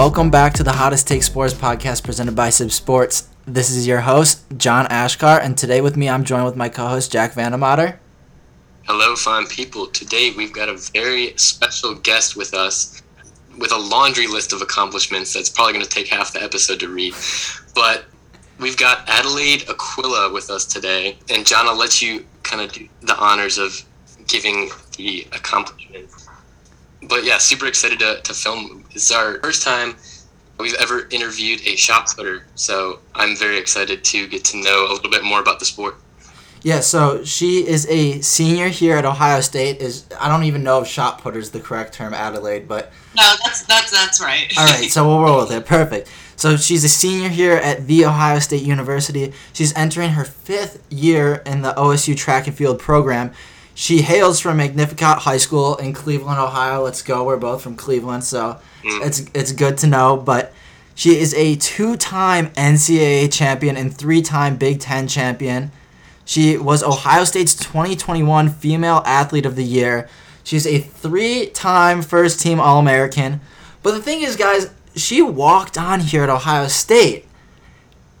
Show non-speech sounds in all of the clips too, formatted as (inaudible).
Welcome back to the Hottest Take Sports podcast presented by CIBB Sports. This is your host, John Achkar, and today with me I'm joined with my co-host, Jack Vandemotter. Hello, fine people. Today we've got a very special guest with us with a laundry list of accomplishments that's probably going to take half the episode to read. But we've got Adelaide Aquilla with us today. And John, I'll let you kind of do the honors of giving the accomplishments. But yeah, super excited to, to film. This is our first time we've ever interviewed a shot putter. So I'm very excited to get to know a little bit more about the sport. Yeah, so she is a senior here at Ohio State. Is I don't even know if shot putter is the correct term, Adelaide, but no, that's that's that's right. all right, so we'll roll with it. Perfect. So she's a senior here at the Ohio State University. She's entering her fifth year in the OSU track and field program. She hails from Magnificat High School in Cleveland, Ohio. Let's go. We're both from Cleveland, so mm. it's it's good to know. But she is a two-time NCAA champion and three-time Big Ten champion. She was Ohio State's 2021 Female Athlete of the Year. She's a three time first team All American. But the thing is, guys, she walked on here at Ohio State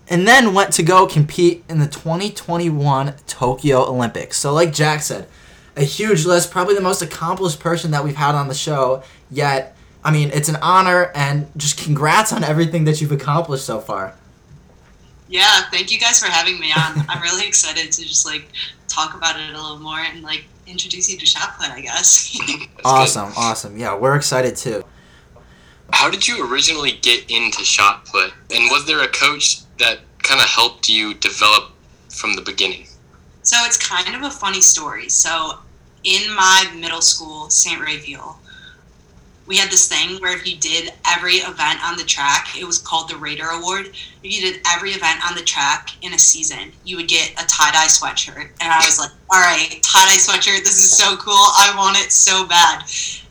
and then went to go compete in the 2021 Tokyo Olympics. So, like Jack said, a huge list, probably the most accomplished person that we've had on the show yet. I mean, it's an honor and just congrats on everything that you've accomplished so far. Yeah, thank you guys for having me on. I'm really excited to just like talk about it a little more and like introduce you to shot put, I guess. (laughs) awesome, good. awesome. Yeah, we're excited too. How did you originally get into shot put? And was there a coach that kind of helped you develop from the beginning? So it's kind of a funny story. So in my middle school, St. Raphael, we had this thing where if you did every event on the track, it was called the Raider Award. If you did every event on the track in a season, you would get a tie dye sweatshirt. And I was like, all right, tie dye sweatshirt, this is so cool. I want it so bad.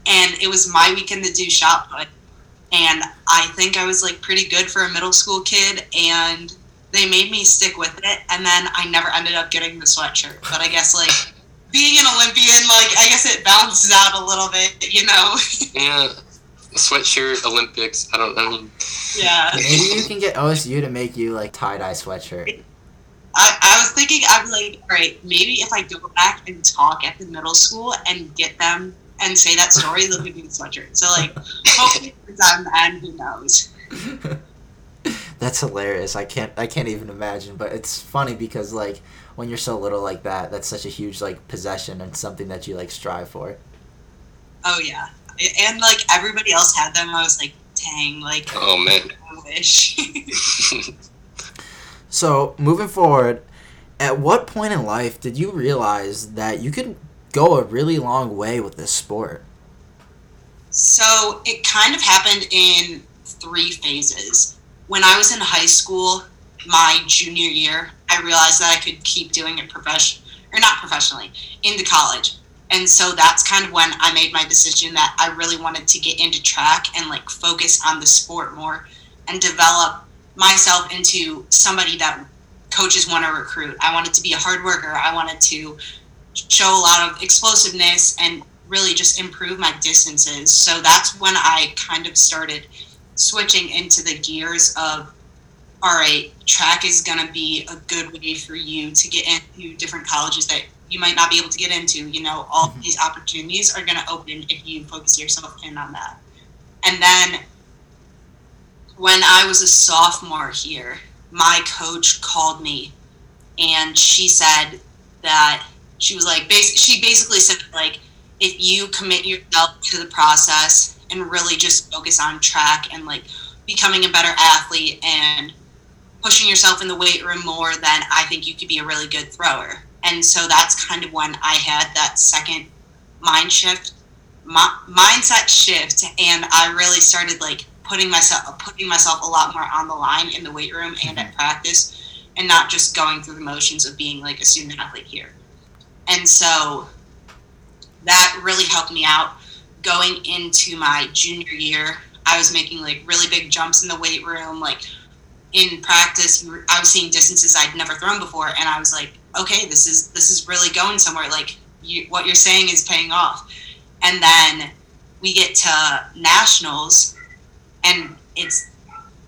And it was my weekend to do shot put. And I think I was like pretty good for a middle school kid. And they made me stick with it. And then I never ended up getting the sweatshirt. But I guess like being an Olympian, like I guess it balances out a little bit, you know. (laughs) yeah, sweatshirt Olympics. I don't. know. Yeah. Maybe you can get OSU to make you like tie dye sweatshirt. I, I was thinking, I'm like, all right, maybe if I go back and talk at the middle school and get them and say that story, they'll give me the sweatshirt. So like, (laughs) hopefully on the end, who knows. (laughs) That's hilarious. I can't I can't even imagine, but it's funny because like when you're so little like that, that's such a huge like possession and something that you like strive for. Oh yeah, and like everybody else had them. I was like, dang, like oh man, (laughs) I wish. (laughs) so moving forward, at what point in life did you realize that you could go a really long way with this sport? So it kind of happened in three phases. When I was in high school, my junior year, I realized that I could keep doing it profession or not professionally into college. And so that's kind of when I made my decision that I really wanted to get into track and like focus on the sport more and develop myself into somebody that coaches want to recruit. I wanted to be a hard worker. I wanted to show a lot of explosiveness and really just improve my distances. So that's when I kind of started switching into the gears of all right, track is going to be a good way for you to get into different colleges that you might not be able to get into. You know, all mm-hmm. these opportunities are going to open if you focus yourself in on that. And then when I was a sophomore here, my coach called me and she said that she was like, she basically said, like, if you commit yourself to the process and really just focus on track and like becoming a better athlete and pushing yourself in the weight room more, then I think you could be a really good thrower. And so that's kind of when I had that second mind shift, mindset shift, and I really started like putting myself putting myself a lot more on the line in the weight room and at mm-hmm. practice, and not just going through the motions of being like a student athlete here. And so that really helped me out going into my junior year. I was making like really big jumps in the weight room, like in practice, I was seeing distances I'd never thrown before, and I was like, okay, this is this is really going somewhere. Like you, what you're saying is paying off. And then we get to nationals, and it's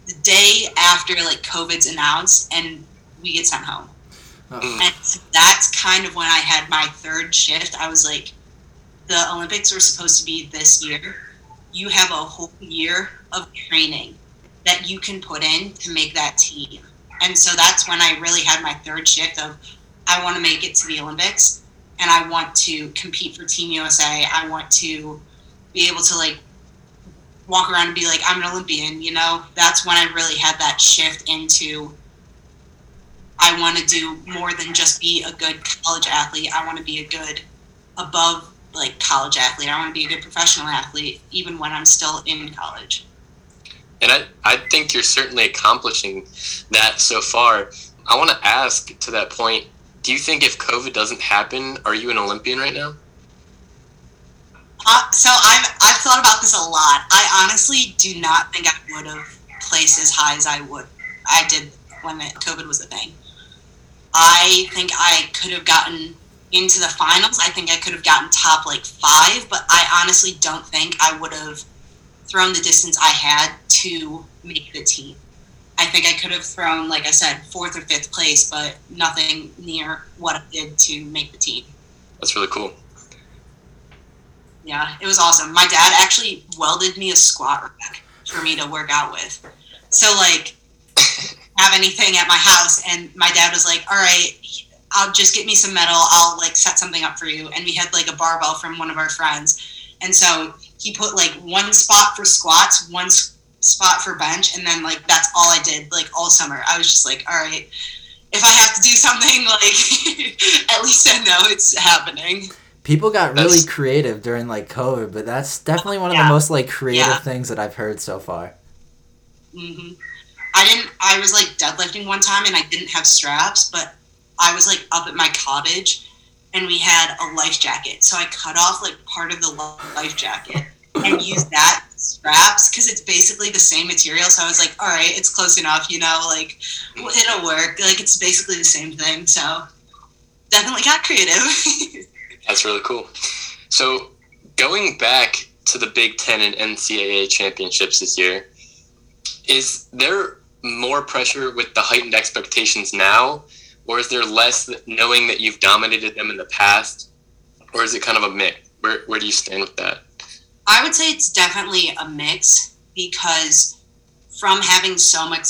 the day after like COVID's announced and we get sent home. Oh. And that's kind of when I had my third shift. I was like, the Olympics were supposed to be this year. You have a whole year of training that you can put in to make that team. And so that's when I really had my third shift of I want to make it to the Olympics and I want to compete for Team USA. I want to be able to like walk around and be like, I'm an Olympian, you know? That's when I really had that shift into I want to do more than just be a good college athlete. I want to be a good above like college athlete. I want to be a good professional athlete even when I'm still in college. And I, I think you're certainly accomplishing that so far. I want to ask to that point do you think if COVID doesn't happen, are you an Olympian right now? Uh, so I've, I've thought about this a lot. I honestly do not think I would have placed as high as I would. I did when COVID was a thing. I think I could have gotten into the finals. I think I could have gotten top like five, but I honestly don't think I would have thrown the distance I had to make the team. I think I could have thrown, like I said, fourth or fifth place, but nothing near what I did to make the team. That's really cool. Yeah, it was awesome. My dad actually welded me a squat rack for me to work out with. So like (laughs) have anything at my house and my dad was like, "All right, I'll just get me some metal. I'll like set something up for you." And we had like a barbell from one of our friends. And so he put like one spot for squats, one spot for bench, and then like that's all I did like all summer. I was just like, "All right, if I have to do something (laughs) like at least I know it's happening." People got really creative during like COVID, but that's definitely one of Yeah. the most like creative Yeah. things that I've heard so far. hmm I didn't. I was like deadlifting one time, and I didn't have straps, but I was like up at my cottage, and we had a life jacket. So I cut off like part of the life jacket and (laughs) used that straps because it's basically the same material. So I was like, all right, it's close enough, you know, like it'll work. Like it's basically the same thing. So definitely got creative. (laughs) That's really cool. So, going back to the Big Ten and NCAA championships this year, is there more pressure with the heightened expectations now, or is there less knowing that you've dominated them in the past, or is it kind of a mix? Where, where do you stand with that? I would say it's definitely a mix because from having so much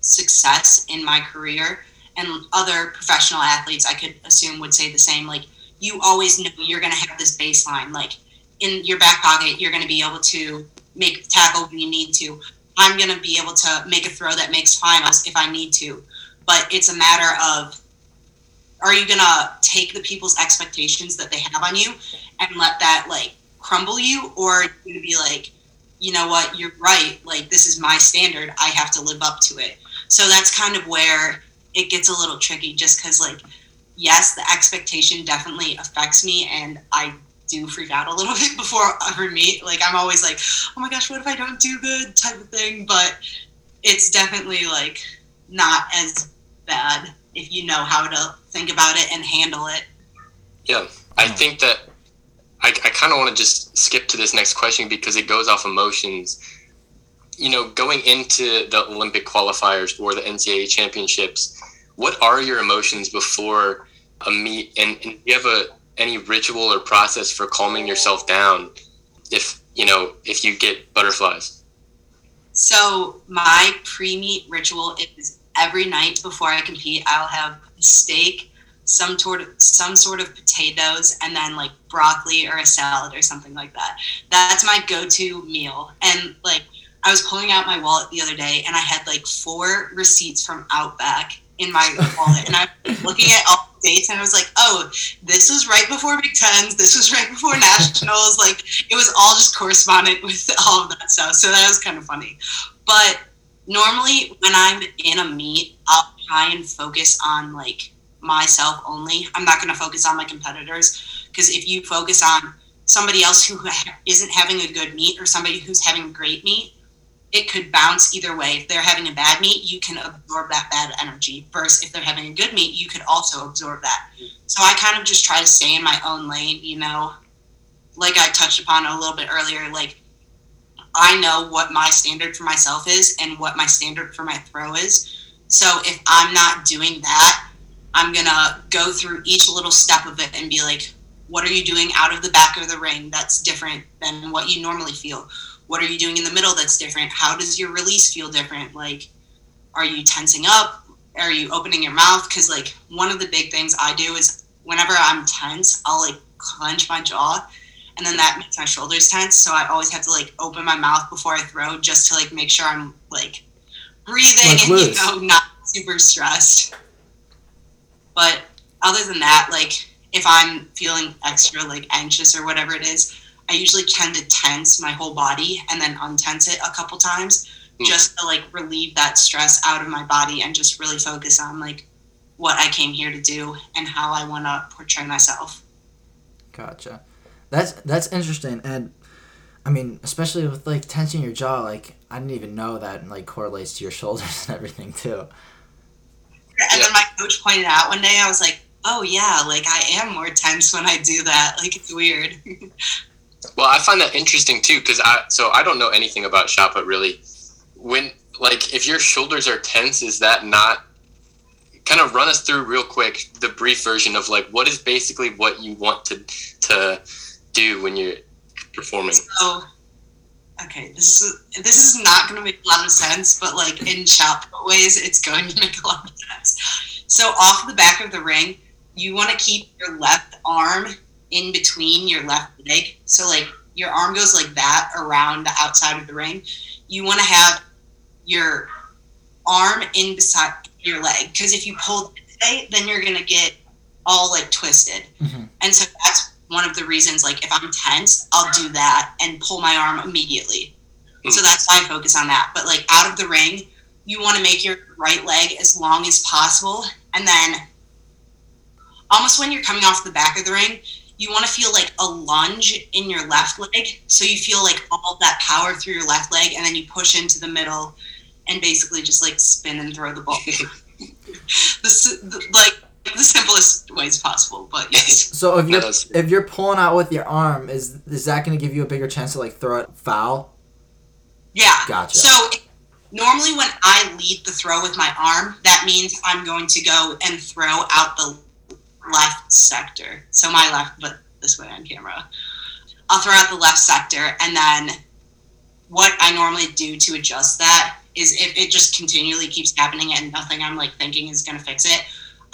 success in my career and other professional athletes I could assume would say the same like you always know you're going to have this baseline like in your back pocket you're going to be able to make tackle when you need to I'm going to be able to make a throw that makes finals if I need to but it's a matter of are you going to take the people's expectations that they have on you and let that like crumble you? Or you gonna be like you know what you're right like this is my standard i have to live up to it? So that's kind of where it gets a little tricky just because like yes the expectation definitely affects me and i do freak out a little (laughs) bit before every meet. Like i'm always like oh my gosh what if i don't do good? type of thing but it's definitely like not as bad if you know how to think about it and handle it Yeah, I think that I, I kind of want to just skip to this next question because it goes off emotions. You know, going into the Olympic qualifiers or the NCAA championships, what are your emotions before a meet? And, and do you have a any ritual or process for calming yourself down if you know if you get butterflies? So my pre-meet ritual is every night before I compete, I'll have steak, some sort of some sort of potatoes, and then like broccoli or a salad or something like that. That's my go-to meal. And like I was pulling out my wallet the other day, and I had like four receipts from Outback in my (laughs) wallet, and I was looking at all the dates, and I was like, oh, this was right before Big Tens, this was right before Nationals, (laughs) like it was all just correspondent with all of that stuff. So that was kind of funny. But normally when I'm in a meet, I'll try and focus on like myself only. I'm not going to focus on my competitors because if you focus on somebody else who isn't having a good meet or somebody who's having a great meet, it could bounce either way. If they're having a bad meet, you can absorb that bad energy. Versus if they're having a good meet, you could also absorb that. So I kind of just try to stay in my own lane, you know. Like I touched upon a little bit earlier, like I know what my standard for myself is and what my standard for my throw is. So if I'm not doing that, I'm gonna go through each little step of it and be like, what are you doing out of the back of the ring that's different than what you normally feel? What are you doing in the middle that's different? How does your release feel different? Like, are you tensing up? Are you opening your mouth? Because like one of the big things I do is whenever I'm tense, I'll like clench my jaw, and then that makes my shoulders tense. So I always have to like open my mouth before I throw, just to like make sure I'm like breathing Like and loose. you know not super stressed. But other than that, like if I'm feeling extra like anxious or whatever it is, I usually tend to tense my whole body and then untense it a couple times Hmm. just to like relieve that stress out of my body and just really focus on like what I came here to do and how I want to portray myself. Gotcha. That's that's interesting, and I mean, especially with like tensing your jaw, like I didn't even know that like correlates to your (laughs) shoulders and everything too. And then my coach pointed out one day, I was like, oh yeah, like I am more tense when I do that. (laughs) Like it's weird. Well, I find that interesting too because I so I don't know anything about shot put really. When like if your shoulders are tense, is that not kind of run us through real quick the brief version of like what is basically what you want to to do when you're performing? So, okay, this is this is not going to make a lot of sense, but like in shot put ways, it's going (laughs) to make a lot of sense. So off the back of the ring, you want to keep your left arm in between your left leg. So like your arm goes like that around the outside of the ring. You want to have your arm in beside your leg because if you pull this way, then you're gonna get all like twisted. Mhm. And so that's one of the reasons. Like if I'm tense, I'll do that and pull my arm immediately. So Mm. that's why I focus on that. But like out of the ring, you want to make your right leg as long as possible, and then almost when you're coming off the back of the ring, you want to feel like a lunge in your left leg. So you feel like all that power through your left leg, and then you push into the middle and basically just like spin and throw the ball. (laughs) (laughs) the, the, like the simplest ways possible, but yes. (laughs) So if you're Yes. if you're pulling out with your arm, is is that going to give you a bigger chance to like throw it foul? Yeah. Gotcha. So normally when I lead the throw with my arm, that means I'm going to go and throw out the left sector. So my left, but this way on camera. I'll throw out the left sector, and then what I normally do to adjust that is if it just continually keeps happening and nothing I'm like thinking is going to fix it,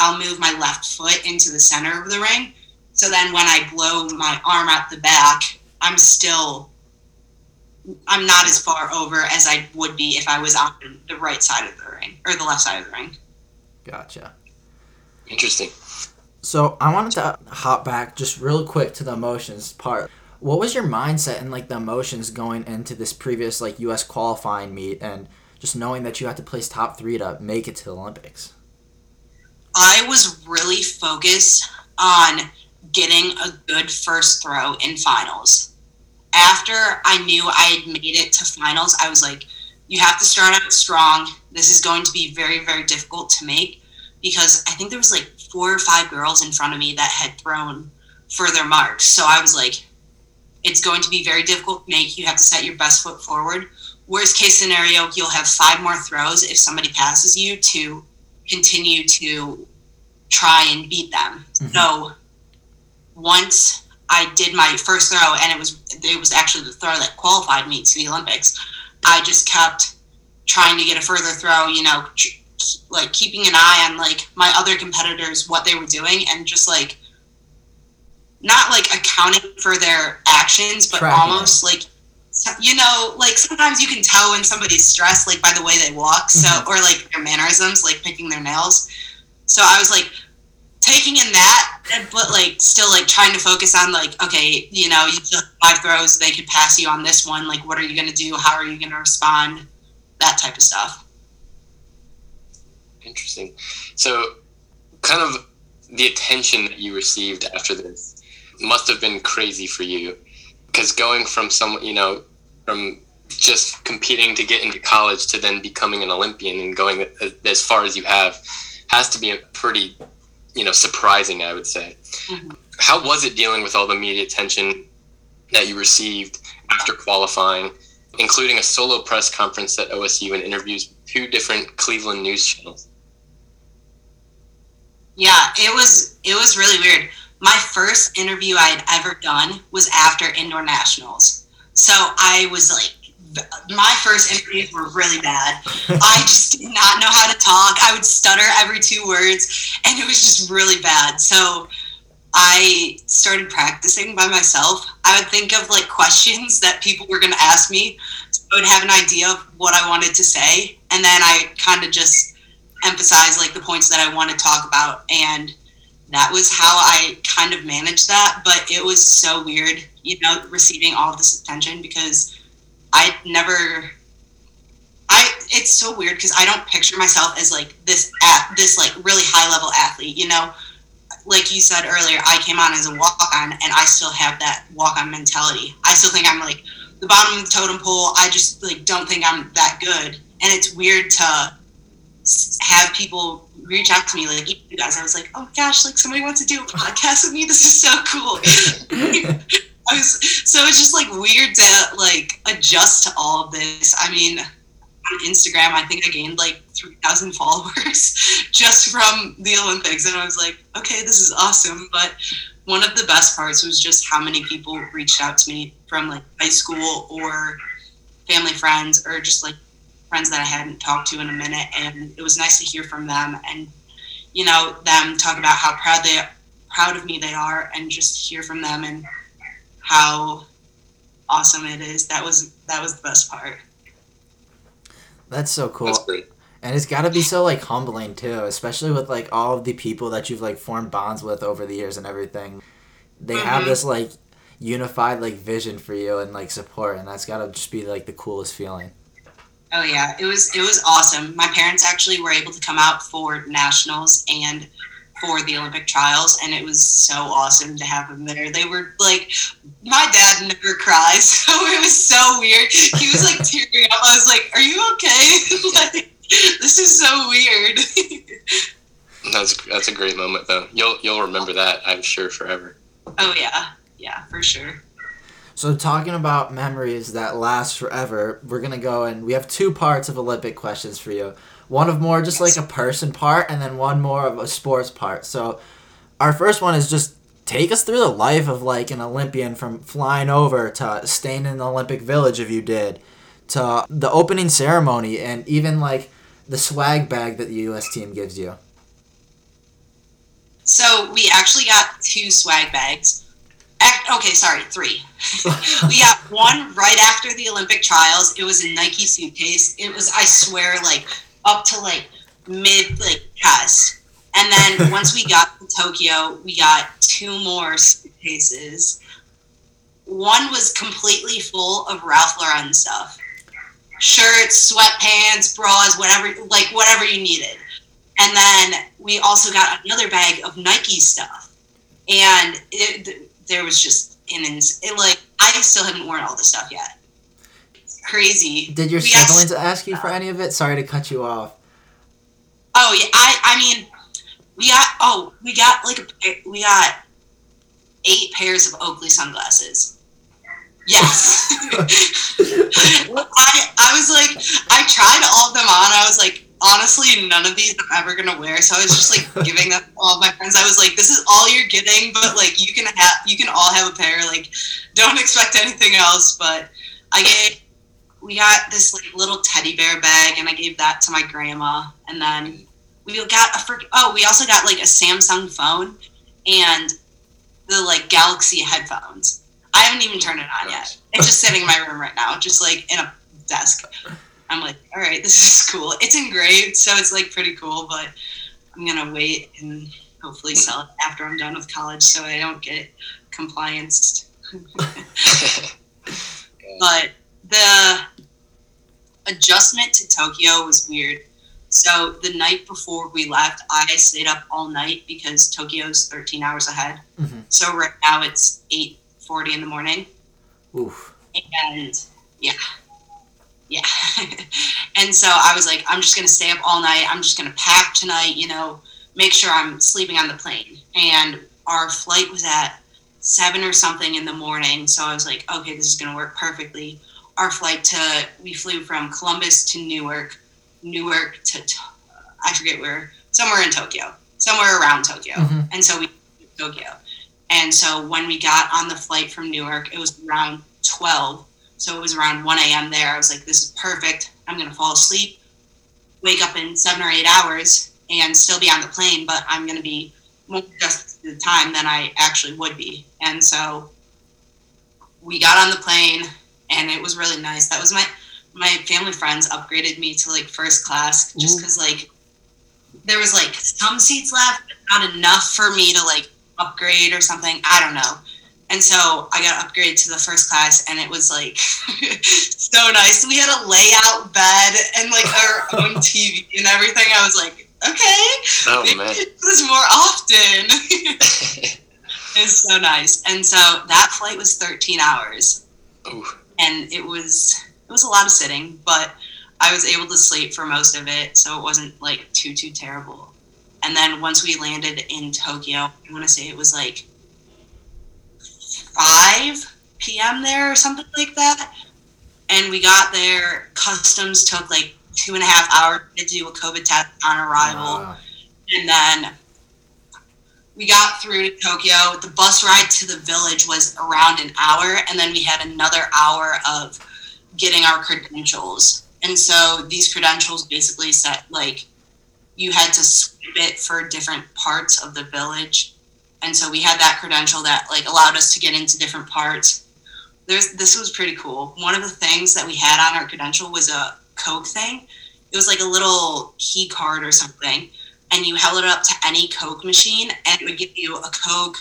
I'll move my left foot into the center of the ring. So then when I blow my arm out the back, I'm still I'm not as far over as I would be if I was on the right side of the ring or the left side of the ring. Gotcha. Interesting. So I wanted to hop back just real quick to the emotions part. What was your mindset and like the emotions going into this previous like U.S. qualifying meet and just knowing that you had to place top three to make it to the Olympics? I was really focused on getting a good first throw in finals. After I knew I had made it to finals, I was like, you have to start out strong. This is going to be very, very difficult to make because I think there was like four or five girls in front of me that had thrown further marks. So I was like, it's going to be very difficult to make. You have to set your best foot forward. Worst case scenario, you'll have five more throws if somebody passes you to continue to try and beat them. Mhm. So once I did my first throw, and it was it was actually the throw that qualified me to the Olympics. I just kept trying to get a further throw. You know, tr- like keeping an eye on like my other competitors, what they were doing, and just like not like accounting for their actions, but Tracking it. almost like you know, like sometimes you can tell when somebody's stressed, like by the way they walk, so mm-hmm. or like their mannerisms, like picking their nails. So I was like taking in that, but like still like trying to focus on like, okay, you know, you still five throws, they could pass you on this one. Like, what are you gonna do? How are you gonna respond? That type of stuff. Interesting. So, kind of the attention that you received after this must have been crazy for you. Because going from some, you know, from just competing to get into college to then becoming an Olympian and going as- far as you have has to be a pretty, you know, surprising, I would say. Mhm. How was it dealing with all the media attention that you received after qualifying? including a solo press conference at OSU and interviews with two different Cleveland news channels. Yeah, it was it was really weird. My first interview I had ever done was after indoor nationals. So I was like my first interviews were really bad. I (laughs) just did not know how to talk. I would stutter every two words and it was just really bad. So I started practicing by myself. I would think of like questions that people were going to ask me. So I would have an idea of what I wanted to say. And then I kind of just emphasize like the points that I want to talk about. And that was how I kind of managed that. But it was so weird, you know, receiving all of this attention because I never. I it's so weird because I don't picture myself as like this at this like really high level athlete, you know like you said earlier, I came on as a walk on and I still have that walk on mentality. I still think I'm like the bottom of the totem pole. I just like don't think I'm that good. And it's weird to have people reach out to me like you guys. I was like, oh gosh, like somebody wants to do a podcast with me. This is so cool. (laughs) I was (laughs) so it's just like weird to like adjust to all of this. I mean, on Instagram, I think I gained like 3,000 followers (laughs) just from the Olympics. And I was like, okay, this is awesome. But one of the best parts was just how many people reached out to me from like high school or family friends or just like friends that I hadn't talked to in a minute. And it was nice to hear from them and, you know, them talk about how proud they proud of me they are and just hear from them and how awesome it is. That was that was the best part. That's so cool. That's great. And it's got to be so like humbling too, especially with like all of the people that you've like formed bonds with over the years and everything. They mm-hmm. have this like unified like vision for you and like support, and that's got to just be like the coolest feeling. Oh yeah, it was it was awesome. My parents actually were able to come out for nationals and for the Olympic trials, and it was so awesome to have them there. They were like, my dad never cries, (laughs) so it was so weird. He was like tearing up. I was like, "Are you okay?" (laughs) like, this is so weird. that's that's a great moment though. You'll you'll remember that I'm sure forever. Oh yeah, yeah, for sure. So talking about memories that last forever, we're gonna go and we have two parts of Olympic questions for you. One of more just yes. like a person part, and then one more of a sports part. So our first one is just take us through the life of like an Olympian from flying over to staying in the Olympic Village if you did, to the opening ceremony, and even like the swag bag that the U.S. team gives you? So we actually got two swag bags. Okay, sorry, three. (laughs) we got one right after the Olympic trials. It was a Nike suitcase. It was, I swear, like up to like mid like chest. And then (laughs) once we got to Tokyo, we got two more suitcases. One was completely full of Ralph Lauren stuff shirts, sweatpants, bras, whatever, like whatever you needed. And then we also got another bag of Nike stuff, and it, there was just an it, like I still haven't worn all the stuff yet. Crazy. Did your we siblings ask you for any of it? Sorry to cut you off. Oh yeah, I I mean, we got oh we got like a, we got eight pairs of Oakley sunglasses. Yes. (laughs) I, I was like, I tried all of them on. I was like, honestly, none of these I'm ever gonna wear. So I was just like (laughs) giving them all my friends. I was like, this is all you're getting, but like you can have, you can all have a pair. Like, don't expect anything else. But I gave, we got this like little teddy bear bag, and I gave that to my grandma, and then we got a oh, we also got like a Samsung phone and the like Galaxy headphones. I haven't even turned it on yet. It's just sitting in my room right now, just like in a desk. I'm like, all right, this is cool. It's engraved, so it's like pretty cool, but I'm gonna wait and hopefully sell it after I'm done with college so I don't get compliance. (laughs) but the adjustment to Tokyo was weird. So the night before we left, I stayed up all night because Tokyo's 13 hours ahead. Mm-hmm. So right now it's 8 40 in the morning. Oof. And yeah. Yeah. (laughs) and so I was like, I'm just going to stay up all night. I'm just going to pack tonight, you know, make sure I'm sleeping on the plane. And our flight was at seven or something in the morning. So I was like, okay, this is going to work perfectly. Our flight to we flew from Columbus to Newark, Newark to I forget where, somewhere in Tokyo, somewhere around Tokyo, Mhm. and so we Tokyo, and so when we got on the flight from Newark, it was around twelve, so it was around one a.m. there. I was like, this is perfect. I'm gonna fall asleep, wake up in seven or eight hours, and still be on the plane, but I'm gonna be more just the time than I actually would be, and so we got on the plane and it was really nice. That was my my family friends upgraded me to like first class just because like there was like some seats left, but not enough for me to like upgrade or something. I don't know. And so I got upgraded to the first class, and it was like (laughs) so nice. We had a layout bed and like (laughs) our own TV and everything. I was like, okay, Oh (laughs) man. this more often. it's so nice. And so that flight was 13 hours Ooh. And it was it was a lot of sitting, but I was able to sleep for most of it, so it wasn't like too too terrible. And then once we landed in Tokyo, I want to say it was like 5 p.m. there or something like that. And we got there. Customs took like two and a half hours to do a COVID test on arrival Wow. and then we got through to Tokyo. The bus ride to the village was around an hour, and then we had another hour of getting our credentials. And so these credentials basically said like you had to swipe it for different parts of the village. And so we had that credential that like allowed us to get into different parts. There's this was pretty cool. One of the things that we had on our credential was a Coke thing. It was like a little key card or something and you held it up to any Coke machine, and it would give you a Coke,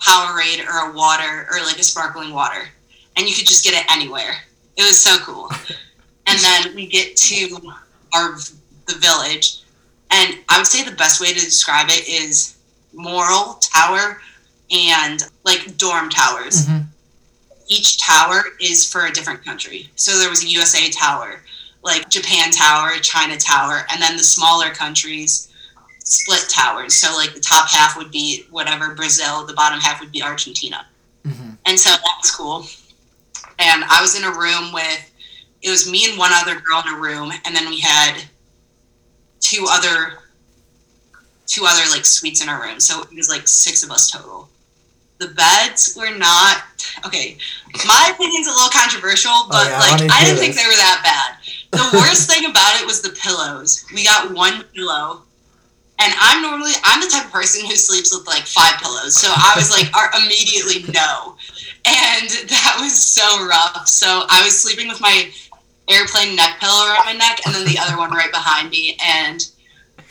Powerade, or a water, or like a sparkling water, and you could just get it anywhere. It was so cool. (laughs) and then we get to our the village, and I would say the best way to describe it is moral tower and like dorm towers. Mhm. Each tower is for a different country. So there was a USA tower, like Japan tower, China tower, and then the smaller countries split towers. So like the top half would be whatever Brazil, the bottom half would be Argentina. Mhm. And so that was cool. And I was in a room with it was me and one other girl in a room, and then we had two other two other like suites in our room. So it was like six of us total. The beds were not okay. My opinion's a little controversial, but yeah, like wanna I didn't think they were that bad. The worst thing about it was the pillows. We got one pillow, and I'm normally I'm the type of person who sleeps with like five pillows. So I was like, are immediately no, and that was so rough. So I was sleeping with my airplane neck pillow around my neck, and then the other one right behind me, and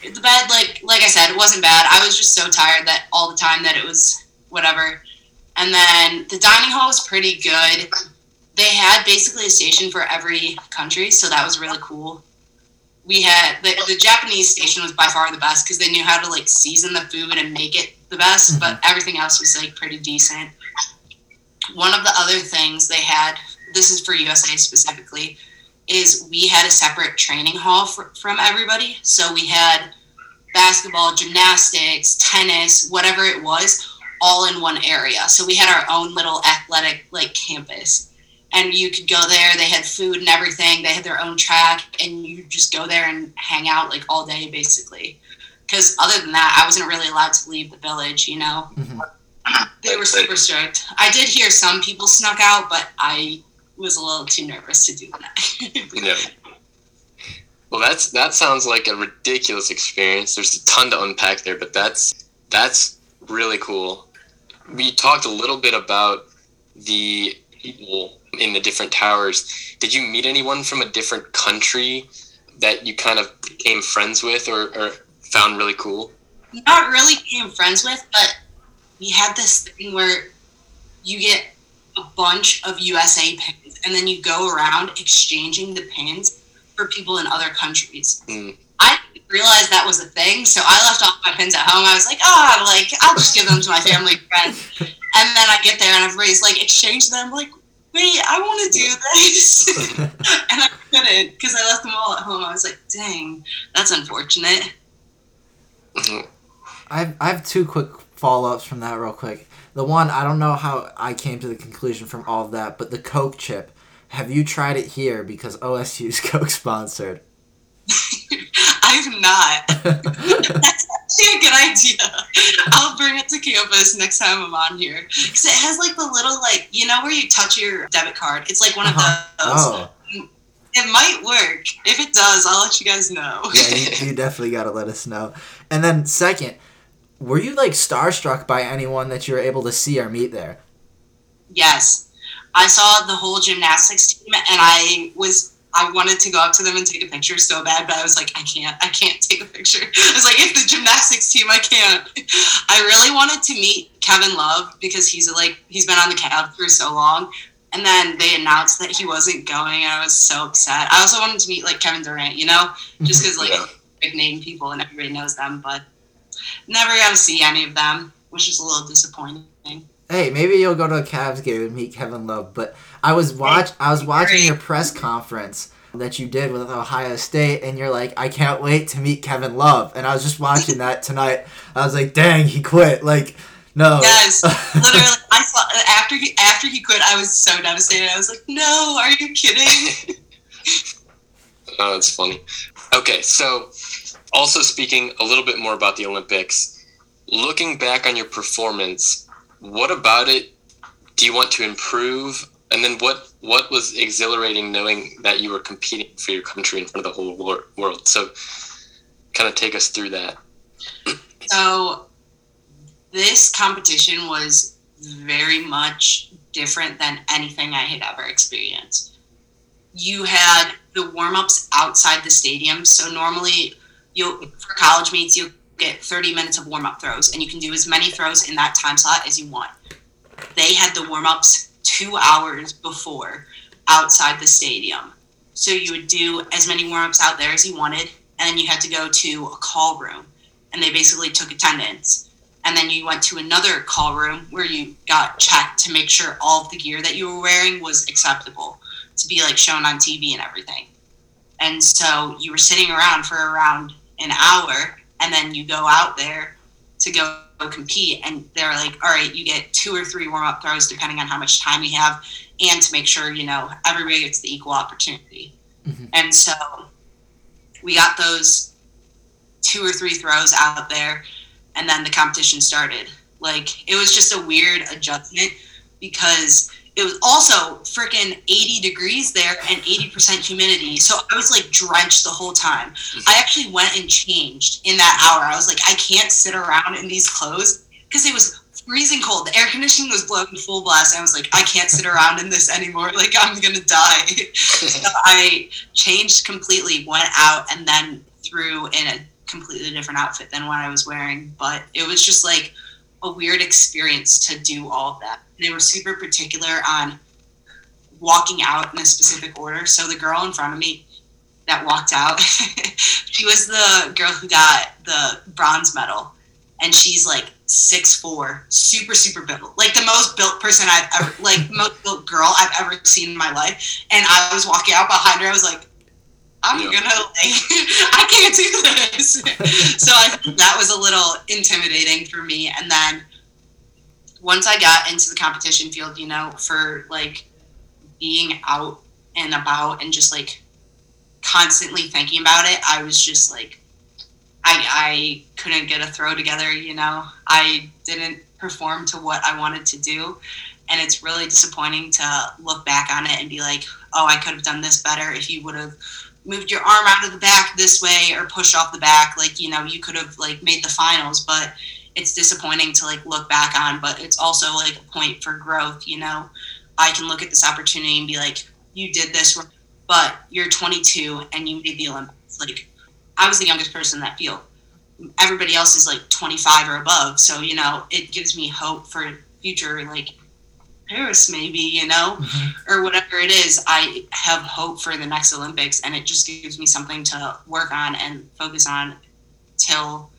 the bed like like I said, it wasn't bad. I was just so tired that all the time that it was whatever. And then the dining hall was pretty good. They had basically a station for every country, so that was really cool. We had the, the Japanese station was by far the best because they knew how to like season the food and make it the best, mm-hmm. but everything else was like pretty decent. One of the other things they had, this is for USA specifically, is we had a separate training hall for, from everybody. So we had basketball, gymnastics, tennis, whatever it was, all in one area. So we had our own little athletic like campus. And you could go there, they had food and everything, they had their own track, and you just go there and hang out like all day basically. Because other than that, I wasn't really allowed to leave the village, you know? Mhm. They were super strict. I did hear some people snuck out, but I was a little too nervous to do that. (laughs) Yeah. Well, that's that sounds like a ridiculous experience. There's a ton to unpack there, but that's that's really cool. We talked a little bit about the people in the different towers. Did you meet anyone from a different country that you kind of became friends with or, or found really cool? not really became friends with, but we had this thing where you get a bunch of USA pins and then you go around exchanging the pins for people in other countries. Mm. I didn't realize that was a thing, so I left off my pins at home. I was like, oh, like I'll just give them to my family friends. (laughs) And then I get there and everybody's like, exchange them. I'm like, wait, I want to do this. (laughs) and I couldn't because I left them all at home. I was like, dang, that's unfortunate. I've, I have two quick follow ups from that, real quick. The one, I don't know how I came to the conclusion from all of that, but the Coke chip. have you tried it here because OSU's (laughs) Coke sponsored? (laughs) I've not. (laughs) That's actually a good idea. I'll bring it to campus next time I'm on here because it has like the little like you know where you touch your debit card. It's like one of Uh-huh. those. Oh, It might work. If it does, I'll let you guys know. yeah, you, you definitely got to let us know. And then second, were you like starstruck by anyone that you were able to see or meet there? Yes. I saw the whole gymnastics team and I was I wanted to go up to them and take a picture so bad, but I was like, I can't, I can't take a picture. (laughs) I was like, if the gymnastics team, I can't. I really wanted to meet Kevin Love because he's like he's been on the Cavs for so long. And then they announced that he wasn't going, and I was so upset. I also wanted to meet like Kevin Durant, you know, (laughs) just because like Yeah. big name people and everybody knows them, but never got to see any of them, which is a little disappointing. Hey, maybe you'll go to a Cavs game and meet Kevin Love. But I was watch I was watching your press conference that you did with Ohio State, and you're like, I can't wait to meet Kevin Love. And I was just watching that tonight. I was like, dang, he quit. Like, no. Yes, (laughs) literally. I saw after he after he quit, I was so devastated. I was like, "No, are you kidding?" Oh, that's funny. Okay, so also speaking a little bit more about the Olympics, looking back on your performance, what about it do you want to improve? And then what what was exhilarating knowing that you were competing for your country in front of the whole wor- world? So kind of take us through that. (clears throat) so, this competition was very much different than anything I had ever experienced. You had the warm ups outside the stadium. So normally, you for college meets you'll get 30 minutes of warm up throws, and you can do as many throws in that time slot as you want. They had the warm ups two hours before outside the stadium. So you would do as many warm ups out there as you wanted, and then you had to go to a call room, and they basically took attendance. And then you went to another call room where you got checked to make sure all of the gear that you were wearing was acceptable to be like shown on TV and everything. And so you were sitting around for around an hour, and then you go out there to go compete, and they're like, "All right, you get two or three warm up throws depending on how much time you have, and to make sure you know everybody gets the equal opportunity." Mhm. And so we got those two or three throws out there, and then the competition started. Like it was just a weird adjustment because it was also freaking 80 degrees there and 80% humidity. So I was like drenched the whole time. I actually went and changed in that hour. I was like, I can't sit around in these clothes because it was freezing cold. The air conditioning was blowing full blast. I was like, I can't sit around in this anymore. (laughs) Like, I'm going to die. (laughs) so I changed completely, went out, and then threw in a completely different outfit than what I was wearing. But it was just like a weird experience to do all of that. They were super particular on walking out in a specific order. So the girl in front of me that walked out, (laughs) she was the girl who got the bronze medal. And she's like six four, super, super built. Like the most built person I've ever like most built girl I've ever seen in my life. And I was walking out behind her, I was like, I'm Yeah. gonna like (laughs) I can't do this. so I that was a little intimidating for me. And then once I got into the competition field, you know, for like being out and about and just like constantly thinking about it, I was just like I I couldn't get a throw together, you know. I didn't perform to what I wanted to do. And it's really disappointing to look back on it and be like, oh, I could have done this better if you would have moved your arm out of the back this way or pushed off the back. Like, you know, you could have like made the finals, but it's disappointing to like look back on, but it's also like a point for growth, you know. I can look at this opportunity and be like, you did this, but you're 22 and you made the Olympics. Like, I was the youngest person in that field. Everybody else is like 25 or above, so you know it gives me hope for future, like Paris, maybe you know, mm-hmm. or whatever it is. I have hope for the next Olympics, and it just gives me something to work on and focus on till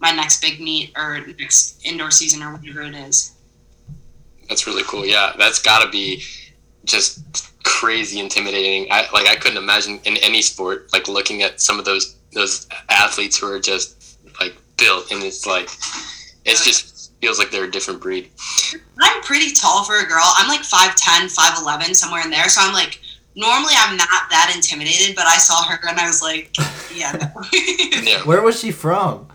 my next big meet or next indoor season or whatever it is. That's really cool. Yeah, that's got to be just crazy intimidating. I like I couldn't imagine in any sport like looking at some of those those athletes who are just like built and it's like it's just feels like they're a different breed. I'm pretty tall for a girl. I'm like 5'10, 5'11, somewhere in there. So I'm like normally I'm not that intimidated, but I saw her and I was like, (laughs) yeah, no. Yeah. (laughs) Where was she from?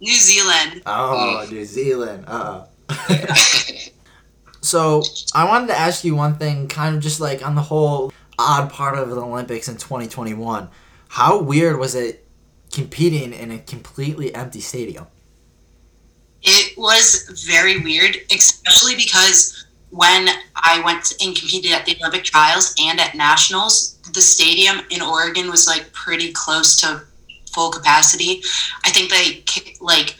New Zealand. Oh, New Zealand. Uh. (laughs) So I wanted to ask you one thing, kind of just like on the whole odd part of the Olympics in 2021. How weird was it competing in a completely empty stadium? It was very weird, especially because when I went and competed at the Olympic trials and at nationals, the stadium in Oregon was like pretty close to full capacity. I think they like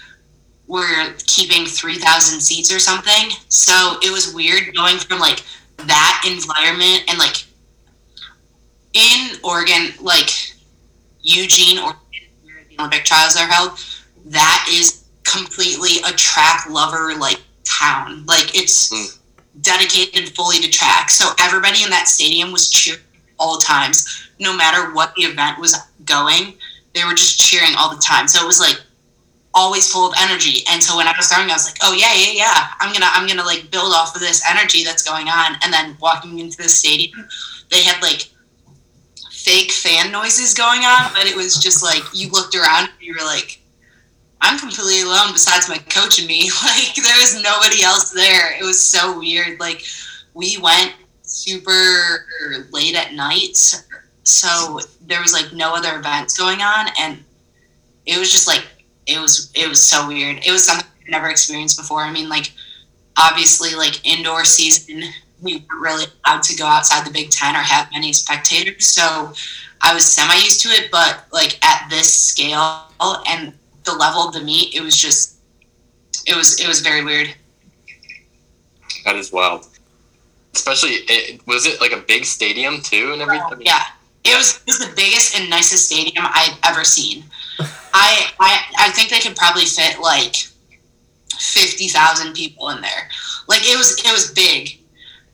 were keeping 3,000 seats or something. So it was weird going from like that environment and like in Oregon, like Eugene, Oregon, where the Olympic trials are held, that is completely a track lover like town. Like it's Mm. dedicated fully to track. So everybody in that stadium was cheering all times, no matter what the event was going. They were just cheering all the time. So it was like always full of energy. And so when I was starting, I was like, oh yeah, yeah, yeah. I'm gonna I'm gonna like build off of this energy that's going on. And then walking into the stadium, they had like fake fan noises going on, but it was just like you looked around and you were like, I'm completely alone besides my coach and me. (laughs) Like there was nobody else there. It was so weird. Like we went super late at night, so there was like no other events going on, and it was just like it was it was so weird. It was something I've never experienced before. I mean, like obviously, like indoor season, we weren't really allowed to go outside the Big Ten or have many spectators, so I was semi used to it. But like at this scale and the level of the meet, it was just it was it was very weird. That is wild. Especially, it, was it like a big stadium too and everything? Yeah, it was it was the biggest and nicest stadium I'd ever seen. (laughs) I I I think they could probably fit like fifty thousand people in there. Like it was it was big.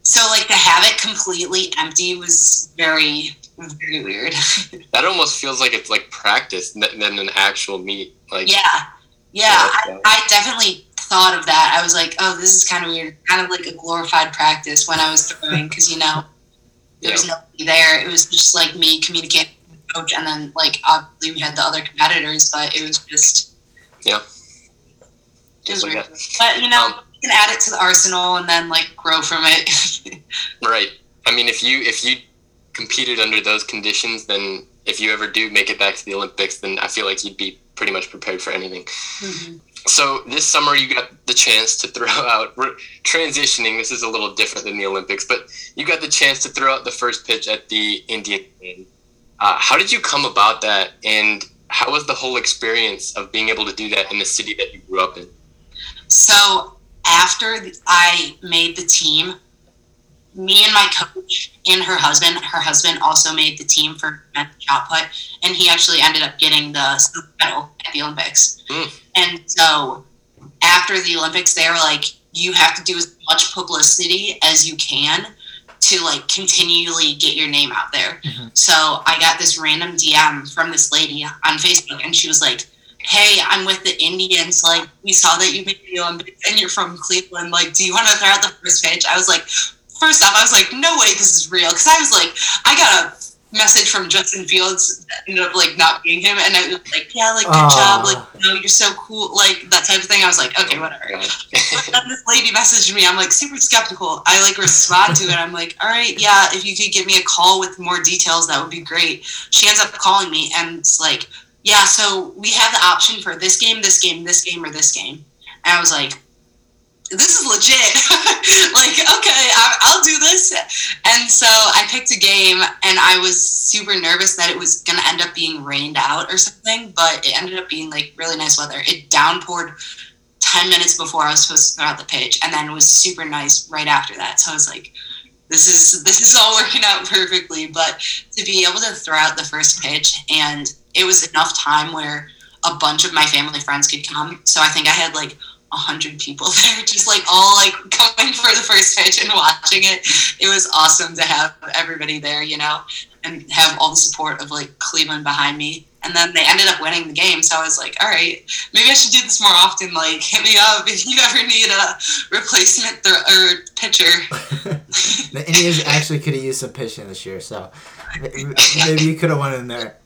So like to have it completely empty was very very weird. (laughs) That almost feels like it's like practice than an actual meet. Like, yeah, yeah. I, I definitely thought of that. I was like, oh, this is kind of weird. Kind of like a glorified practice when I was throwing because you know (laughs) there was nobody there. It was just like me communicating with the coach, and then like obviously we had the other competitors, but it was just Yeah. It was Just like weird. But you know, Um, you can add it to the arsenal and then like grow from it. (laughs) Right. I mean, if you if you competed under those conditions, then if you ever do make it back to the Olympics, then I feel like you'd be pretty much prepared for anything. So this summer you got the chance to throw (laughs) out we're transitioning. This is a little different than the Olympics, but you got the chance to throw out the first pitch at the Indian game. Uh, how did you come about that, and how was the whole experience of being able to do that in the city that you grew up in? So after I made the team, me and my coach and her husband, her husband also made the team for men's shot put, and he actually ended up getting the silver medal at the Olympics. Mm. And so after the Olympics, they were like, you have to do as much publicity as you can to like continually get your name out there. Mhm. So I got this random DM from this lady on Facebook, and she was like, "Hey, I'm with the Indians. Like, we saw that you made the Olympics, and you're from Cleveland. Like, do you want to throw out the first pitch?" I was like, first off, I was like, "No way, this is real," because I was like, I got a message from Justin Fields that ended up like not being him, and I was like, "Yeah, like good Aw. job, like ah. no, you're so cool, like that type of thing." I was like, "Okay, whatever." But (laughs) this lady messaged me. I'm like super skeptical. I like respond to it. I'm like, all right, yeah, if you could give me a call with more details, that would be great. She ends up calling me and it's like, yeah, so we have the option for this game, this game, this game, or this game. And I was like, this is legit. (laughs) like, okay, I, I'll do this. And so I picked a game and I was super nervous that it was going to end up being rained out or something, but it ended up being like really nice weather. It downpoured 10 minutes before I was supposed to throw out the pitch and then it was super nice right after that. So I was like, this is this is all (laughs) working out perfectly. But to be able to throw out the first pitch and it was enough time where a bunch of my family friends could come. So I think I had like a hundred people (laughs) there, just like all like (laughs) coming for the first pitch and watching it. It was awesome to have everybody there, you know, and have all the support of like Cleveland behind me. And and then they ended up winning the game. So I was like, all right, maybe I should do this more often. Like, hit me up if you (laughs) ever need a replacement th- or pitcher. the Indians actually could have used some pitching this year, so maybe you could have won in there.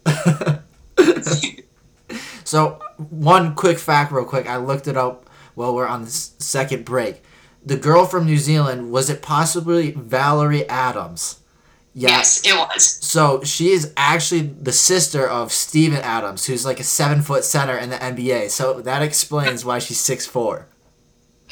so one quick fact, real quick, I looked it up while we're on the second break. The girl from New Zealand was it possibly Valerie Adams? Yeah. Yes, it was. So she is actually the sister of Steven Adams, who's like a seven foot center in the NBA. So that explains why she's six four.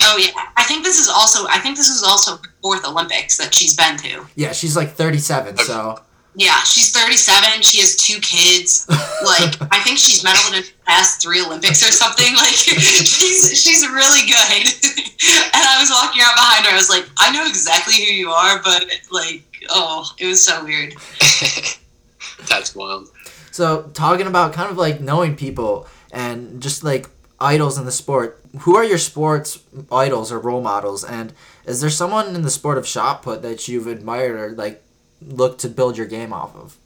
Oh yeah, I think this is also I think this is also fourth Olympics that she's been to. Yeah, she's like thirty seven. Oh, so. Yeah, she's 37. She has two kids. Like, I think she's medaled in the past three Olympics or something. (laughs) Like, she's she's really good. (laughs) and I was walking out behind her. I was like, I know exactly who you are, but like, oh, it was so weird. (laughs) That's wild. So, talking about kind of like knowing people and just like idols in the sport, who are your sports idols or role models? And is there someone in the sport of shot put that you've admired or like look to build your game off of?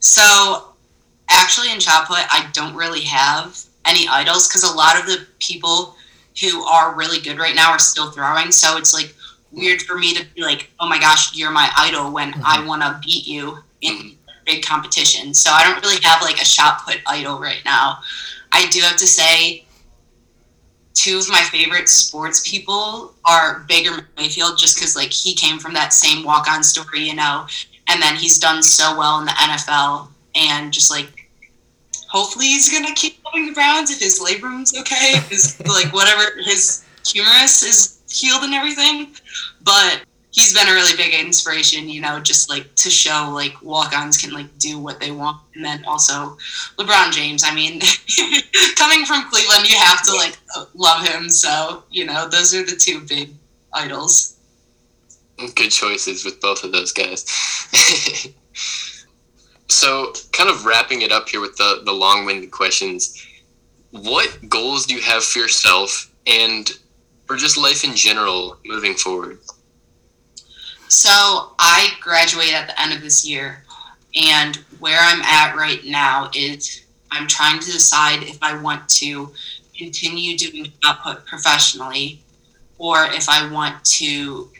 So, actually, in shot put, I don't really have any idols because a lot of the people who are really good right now are still throwing. So it's like weird for me to be like, oh my gosh, you're my idol when mm-hmm. I want to beat you in big competition. So I don't really have like a shot put idol right now. I do have to say, two of my favorite sports people are Baker Mayfield, just because like he came from that same walk on story, you know, and then he's done so well in the NFL, and just like hopefully he's gonna keep going the Browns if his labrum's okay, his like whatever his humerus is healed and everything, but he's been a really big inspiration, you know, just like to show like walk-ons can like do what they want. And then also LeBron James. I mean, (laughs) coming from Cleveland, you have to like love him. So, you know, those are the two big idols. Good choices with both of those guys. (laughs) so, kind of wrapping it up here with the, the long winded questions, what goals do you have for yourself and for just life in general moving forward? So I graduate at the end of this year, and where I'm at right now is I'm trying to decide if I want to continue doing shot put professionally or if I want to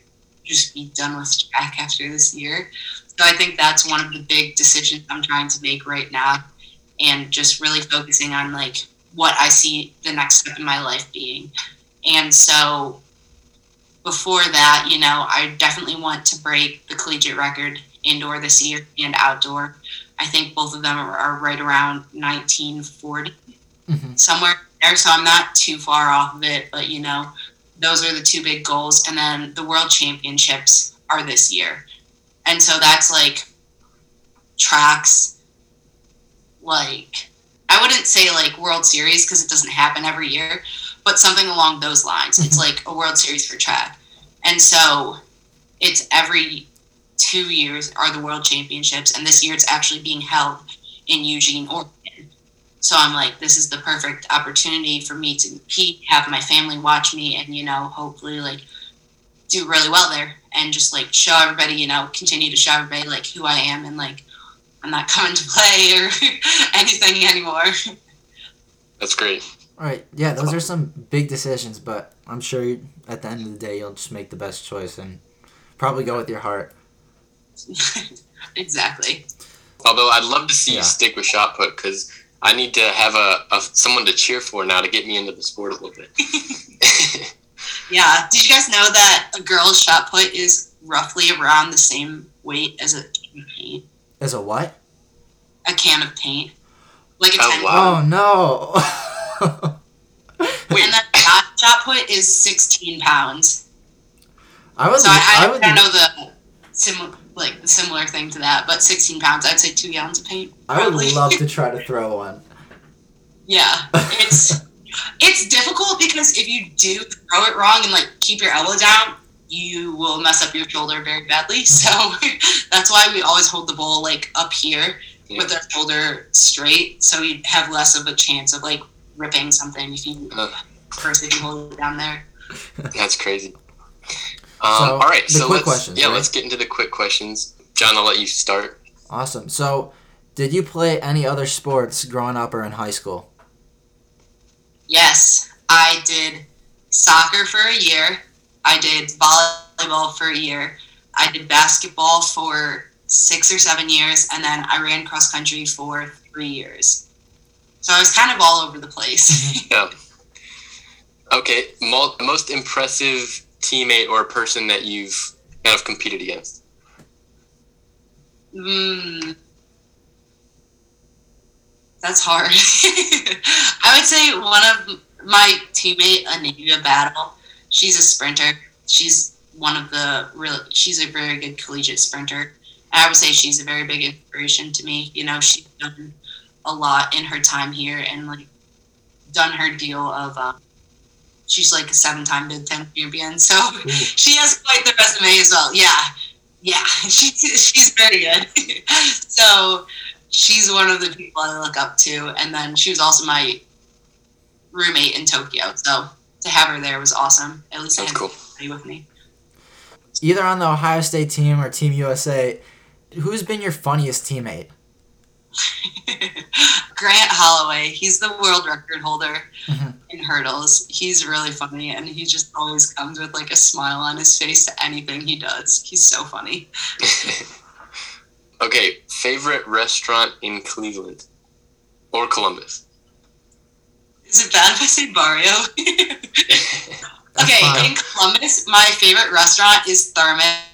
just be done with track after this year. So I think that's one of the big decisions I'm trying to make right now and just really focusing on like what I see the next step in my life being. And so before that, you know, I definitely want to break the collegiate record indoor this year and outdoor. I think both of them are, right around 1940, mm-hmm. somewhere there. So I'm not too far off of it, but you know, those are the two big goals. And then the world championships are this year. And so that's like tracks, like, I wouldn't say like World Series because it doesn't happen every year, but something along those lines. It's mm-hmm. like a World Series for track. And so it's every two years are the World Championships, and this year it's actually being held in Eugene, Oregon. So I'm like, this is the perfect opportunity for me to compete, have my family watch me, and you know, hopefully like do really well there, and just like show everybody, you know, continue to show everybody like who I am, and like I'm not (laughs) coming to play or (laughs) anything anymore. That's great. All right, yeah, those are some big decisions, but I'm sure at the end of the day you'll just make the best choice and probably go with your heart. (laughs) exactly. Although I'd love to see yeah. you stick with shot put because I need to have a, a, someone to cheer for now to get me into the sport a little bit. (laughs) (laughs) yeah. Did you guys know that a girl's shot put is roughly around the same weight as a can of paint? As a what? A can of paint. Like a oh, wow. Oh no. Wait. And that shot put is 16 pounds. I was. So I, I, I, would, I know the similar, like the similar thing to that, but 16 pounds. I'd say two gallons of paint. Probably. I would love to (laughs) try to throw one. Yeah, it's it's difficult because if you do throw it wrong and like keep your elbow down, you will mess up your shoulder very badly. (laughs) So that's why we always hold the bowl like up here yeah. with our shoulder straight, so you have less of a chance of like ripping something if you uh, first if you hold it down there. That's crazy. Um, so, all right, so let's yeah, right? let's get into the quick questions. John, I'll let you start. Awesome. So, Did you play any other sports growing up or in high school? Yes, I did soccer for a year. I did volleyball for a year. I did basketball for six or seven years, and then I ran cross country for three years. So I was kind of all over the place. (laughs) Yeah. Okay, most impressive teammate or person that you've kind of competed against. mm, that's hard. (laughs) I would say one of my teammate, Anavia Battle, she's a sprinter. She's one of the real, she's a very good collegiate sprinter. I would say she's a very big inspiration to me. You know, she's done a lot in her time here and like done her deal of, um, she's like a seven time Big Ten champion. So (laughs) she has quite the resume as well. Yeah. Yeah. (laughs) She, she's very good. (laughs) so she's one of the people I look up to. And then she was also my roommate in Tokyo. So to have her there was awesome. At least I That's had cool. somebody with me. Either on the Ohio State team or Team USA, who's been your funniest teammate? (laughs) Grant Holloway, he's the world record holder Mhm. in hurdles. He's really funny and he just always comes with like a smile on his face to anything he does. He's so funny. (laughs) okay, favorite restaurant in Cleveland or Columbus? Is it bad if I say Barrio? (laughs) Okay, fine. in Columbus, my favorite restaurant is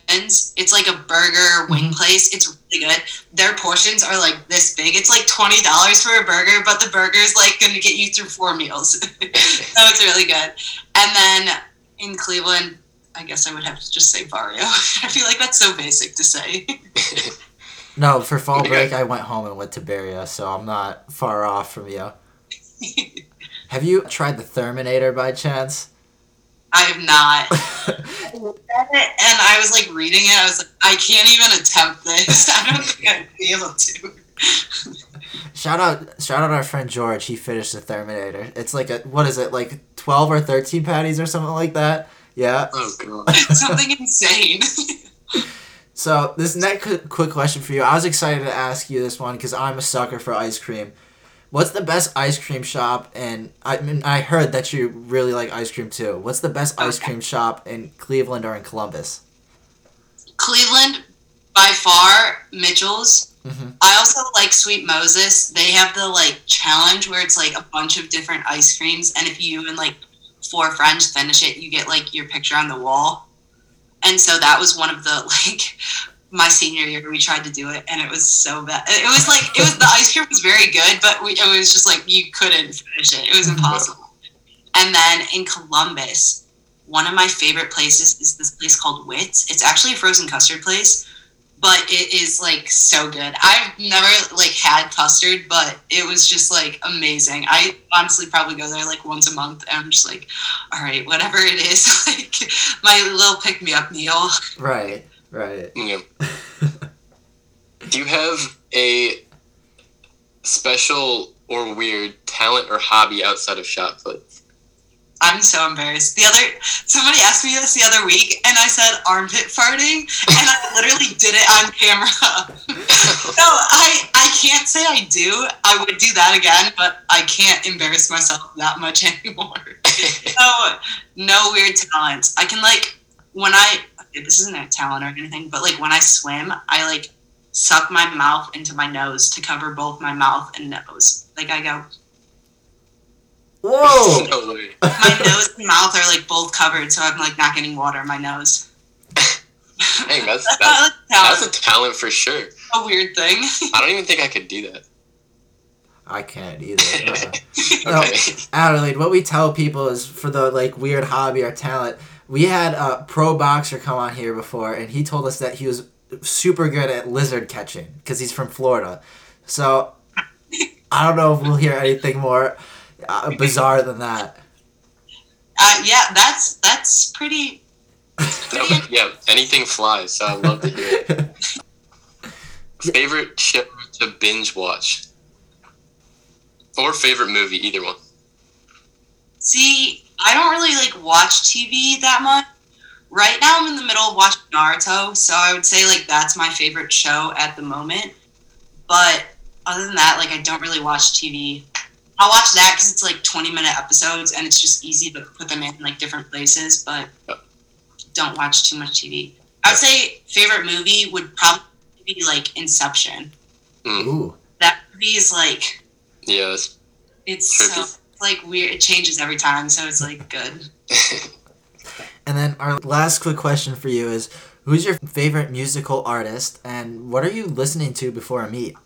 Thurman's. It's like a burger wing Mhm. place. It's really good. Their portions are like this big. It's like twenty dollars for a burger, but the burger is like going to get you through four meals. (laughs) so it's really good. And then in Cleveland, I guess I would have to just say Barrio. (laughs) I feel like that's so basic to say. (laughs) No, for fall break, I went home and went to Beria, so I'm not far off from you. Have you tried the Thurmanator by chance? I have not. I looked at it and I was like reading it. I was like, I can't even attempt this. (laughs) I don't think I'd be able to. shout out, shout out our friend George. He finished the Thurmanator. It's like a what is it like twelve or thirteen patties or something like that? Yeah. oh god. (laughs) Something insane. So this next quick question for you. I was excited to ask you this one because I'm a sucker for ice cream. What's the best ice cream shop? And I mean, I heard that you really like ice cream too. What's the best ice cream shop in Cleveland or in Columbus? Cleveland, by far, Mitchell's. hmm I also like Sweet Moses. They have the like challenge where it's like a bunch of different ice creams, and if you and like four friends finish it, you get like your picture on the wall. And so that was one of the (laughs) like my senior year we tried to do it, and it was so bad. It was like it was the ice cream was very good, but we, it was just like you couldn't finish it. It was mm-hmm. impossible. And then in Columbus, one of my favorite places is this place called Whit's. It's actually a frozen custard place but it is like so good. I've never like had custard, but it was just like amazing. I honestly probably go there like once a month, and I'm just like, all right, whatever it is, (laughs) like my little pick me up meal. Right. Right. Yeah. Do you have a special or weird talent or hobby outside of shot put? I'm so embarrassed. The other somebody asked me this the other week, and I said armpit farting, and I (laughs) literally did it on camera. (laughs) no, I I can't say I do. I would do that again, but I can't embarrass myself that much (laughs) anymore. no, no weird talents. I can like when I okay, this isn't a talent or anything, but like when I swim, I like suck my mouth into my nose to cover both my mouth and nose. Like I go, Whoa. (laughs) my nose and mouth are like both covered, so I'm like not getting water in my nose. (laughs) Dang, that's, (laughs) That's that's, a that's talent, a talent for sure. a weird thing. I don't even think I could do that. I can't either. Uh, no, Okay. Adelaide, what we tell people is for the like weird hobby or talent. We had a pro boxer come on here before, and he told us that he was super good at lizard catching because he's from Florida. So I don't know if we'll hear anything more uh, bizarre than that. Uh, yeah, that's that's pretty. No, (laughs) yeah, anything flies, so I'd love to hear it. (laughs) Favorite show to binge watch? Or favorite movie, either one. See, I don't really like watch TV that much. Right now, I'm in the middle of watching Naruto, so I would say like that's my favorite show at the moment. But other than that, like I don't really watch TV. I'll watch that because it's like 20 minute episodes and it's just easy to put them in like different places, but don't watch too much TV. I would say favorite movie would probably be like Inception. Hmm. Ooh. That movie is like Yeah, it's it's so Trippy. Like weird. It changes every time, so it's like good. (laughs) And then our last quick question for you is who's your favorite musical artist and what are you listening to before a meet?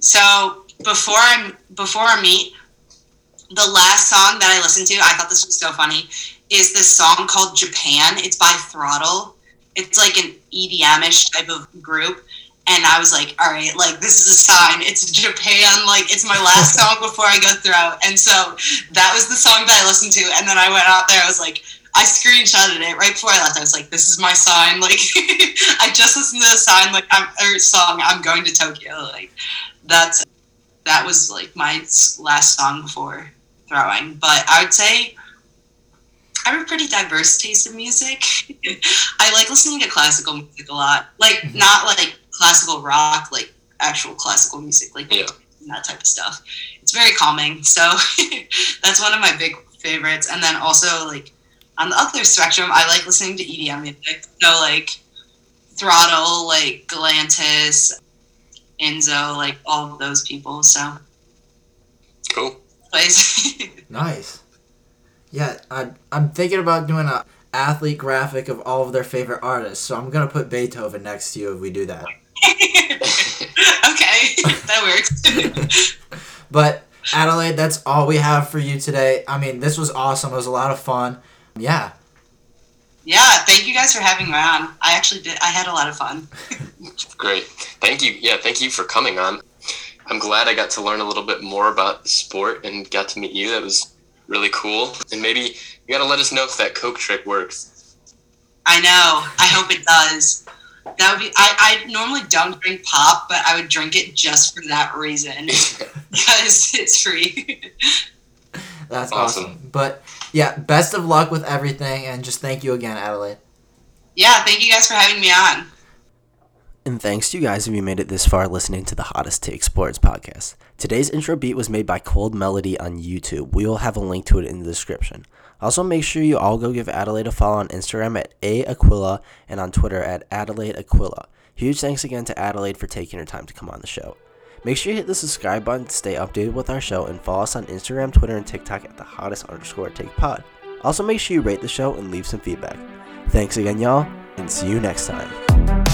So before I before I meet, the last song that I listened to, I thought this was so funny, is this song called Japan. It's by Throttle. It's like an EDM-ish type of group. And I was like, all right, like this is a sign. It's Japan. Like it's my last (laughs) song before I go through. And so that was the song that I listened to. And then I went out there. I was like, I screenshotted it right before I left. I was like, this is my sign. Like (laughs) I just listened to the sign. Like I'm or song. I'm going to Tokyo. Like that's that was like my last song before throwing. But I would say I have a pretty diverse taste in music. (laughs) I like listening to classical music a lot. Like Mhm. not like classical rock, like actual classical music, like Yeah. that type of stuff. It's very calming. So (laughs) that's one of my big favorites. And then also like on the other spectrum, I like listening to EDM music. So like Throttle, like Galantis, Enzo, like all of those people. So cool. (laughs) Nice. Yeah, I, I'm thinking about doing a athlete graphic of all of their favorite artists, so I'm gonna put Beethoven next to you if we do that. (laughs) okay, (laughs) that works. (laughs) But Adelaide, that's all we have for you today. I mean, this was awesome. It was a lot of fun. Yeah. yeah, thank you guys for having me on. I actually did. I had a lot of fun. Great. Thank you. Yeah, thank you for coming on. I'm glad I got to learn a little bit more about the sport and got to meet you. That was really cool. And maybe you got to let us know if that Coke trick works. I know. I hope it does. That would be. I, I normally don't drink pop, but I would drink it just for that reason (laughs) because it's free. That's awesome. Awesome. But yeah, best of luck with everything, and just thank you again, Adelaide. yeah, thank you guys for having me on. And thanks to you guys if you made it this far listening to the Hottest Take Sports podcast. Today's intro beat was made by Cold Melody on YouTube. We will have a link to it in the description. Also, make sure you all go give Adelaide a follow on Instagram at A Aquilla and on Twitter at Adelaide Aquilla. Huge thanks again to Adelaide for taking her time to come on the show. Make sure you hit the subscribe button to stay updated with our show and follow us on Instagram, Twitter, and TikTok at the hottest underscore take pod. Also, make sure you rate the show and leave some feedback. Thanks again, y'all, and see you next time.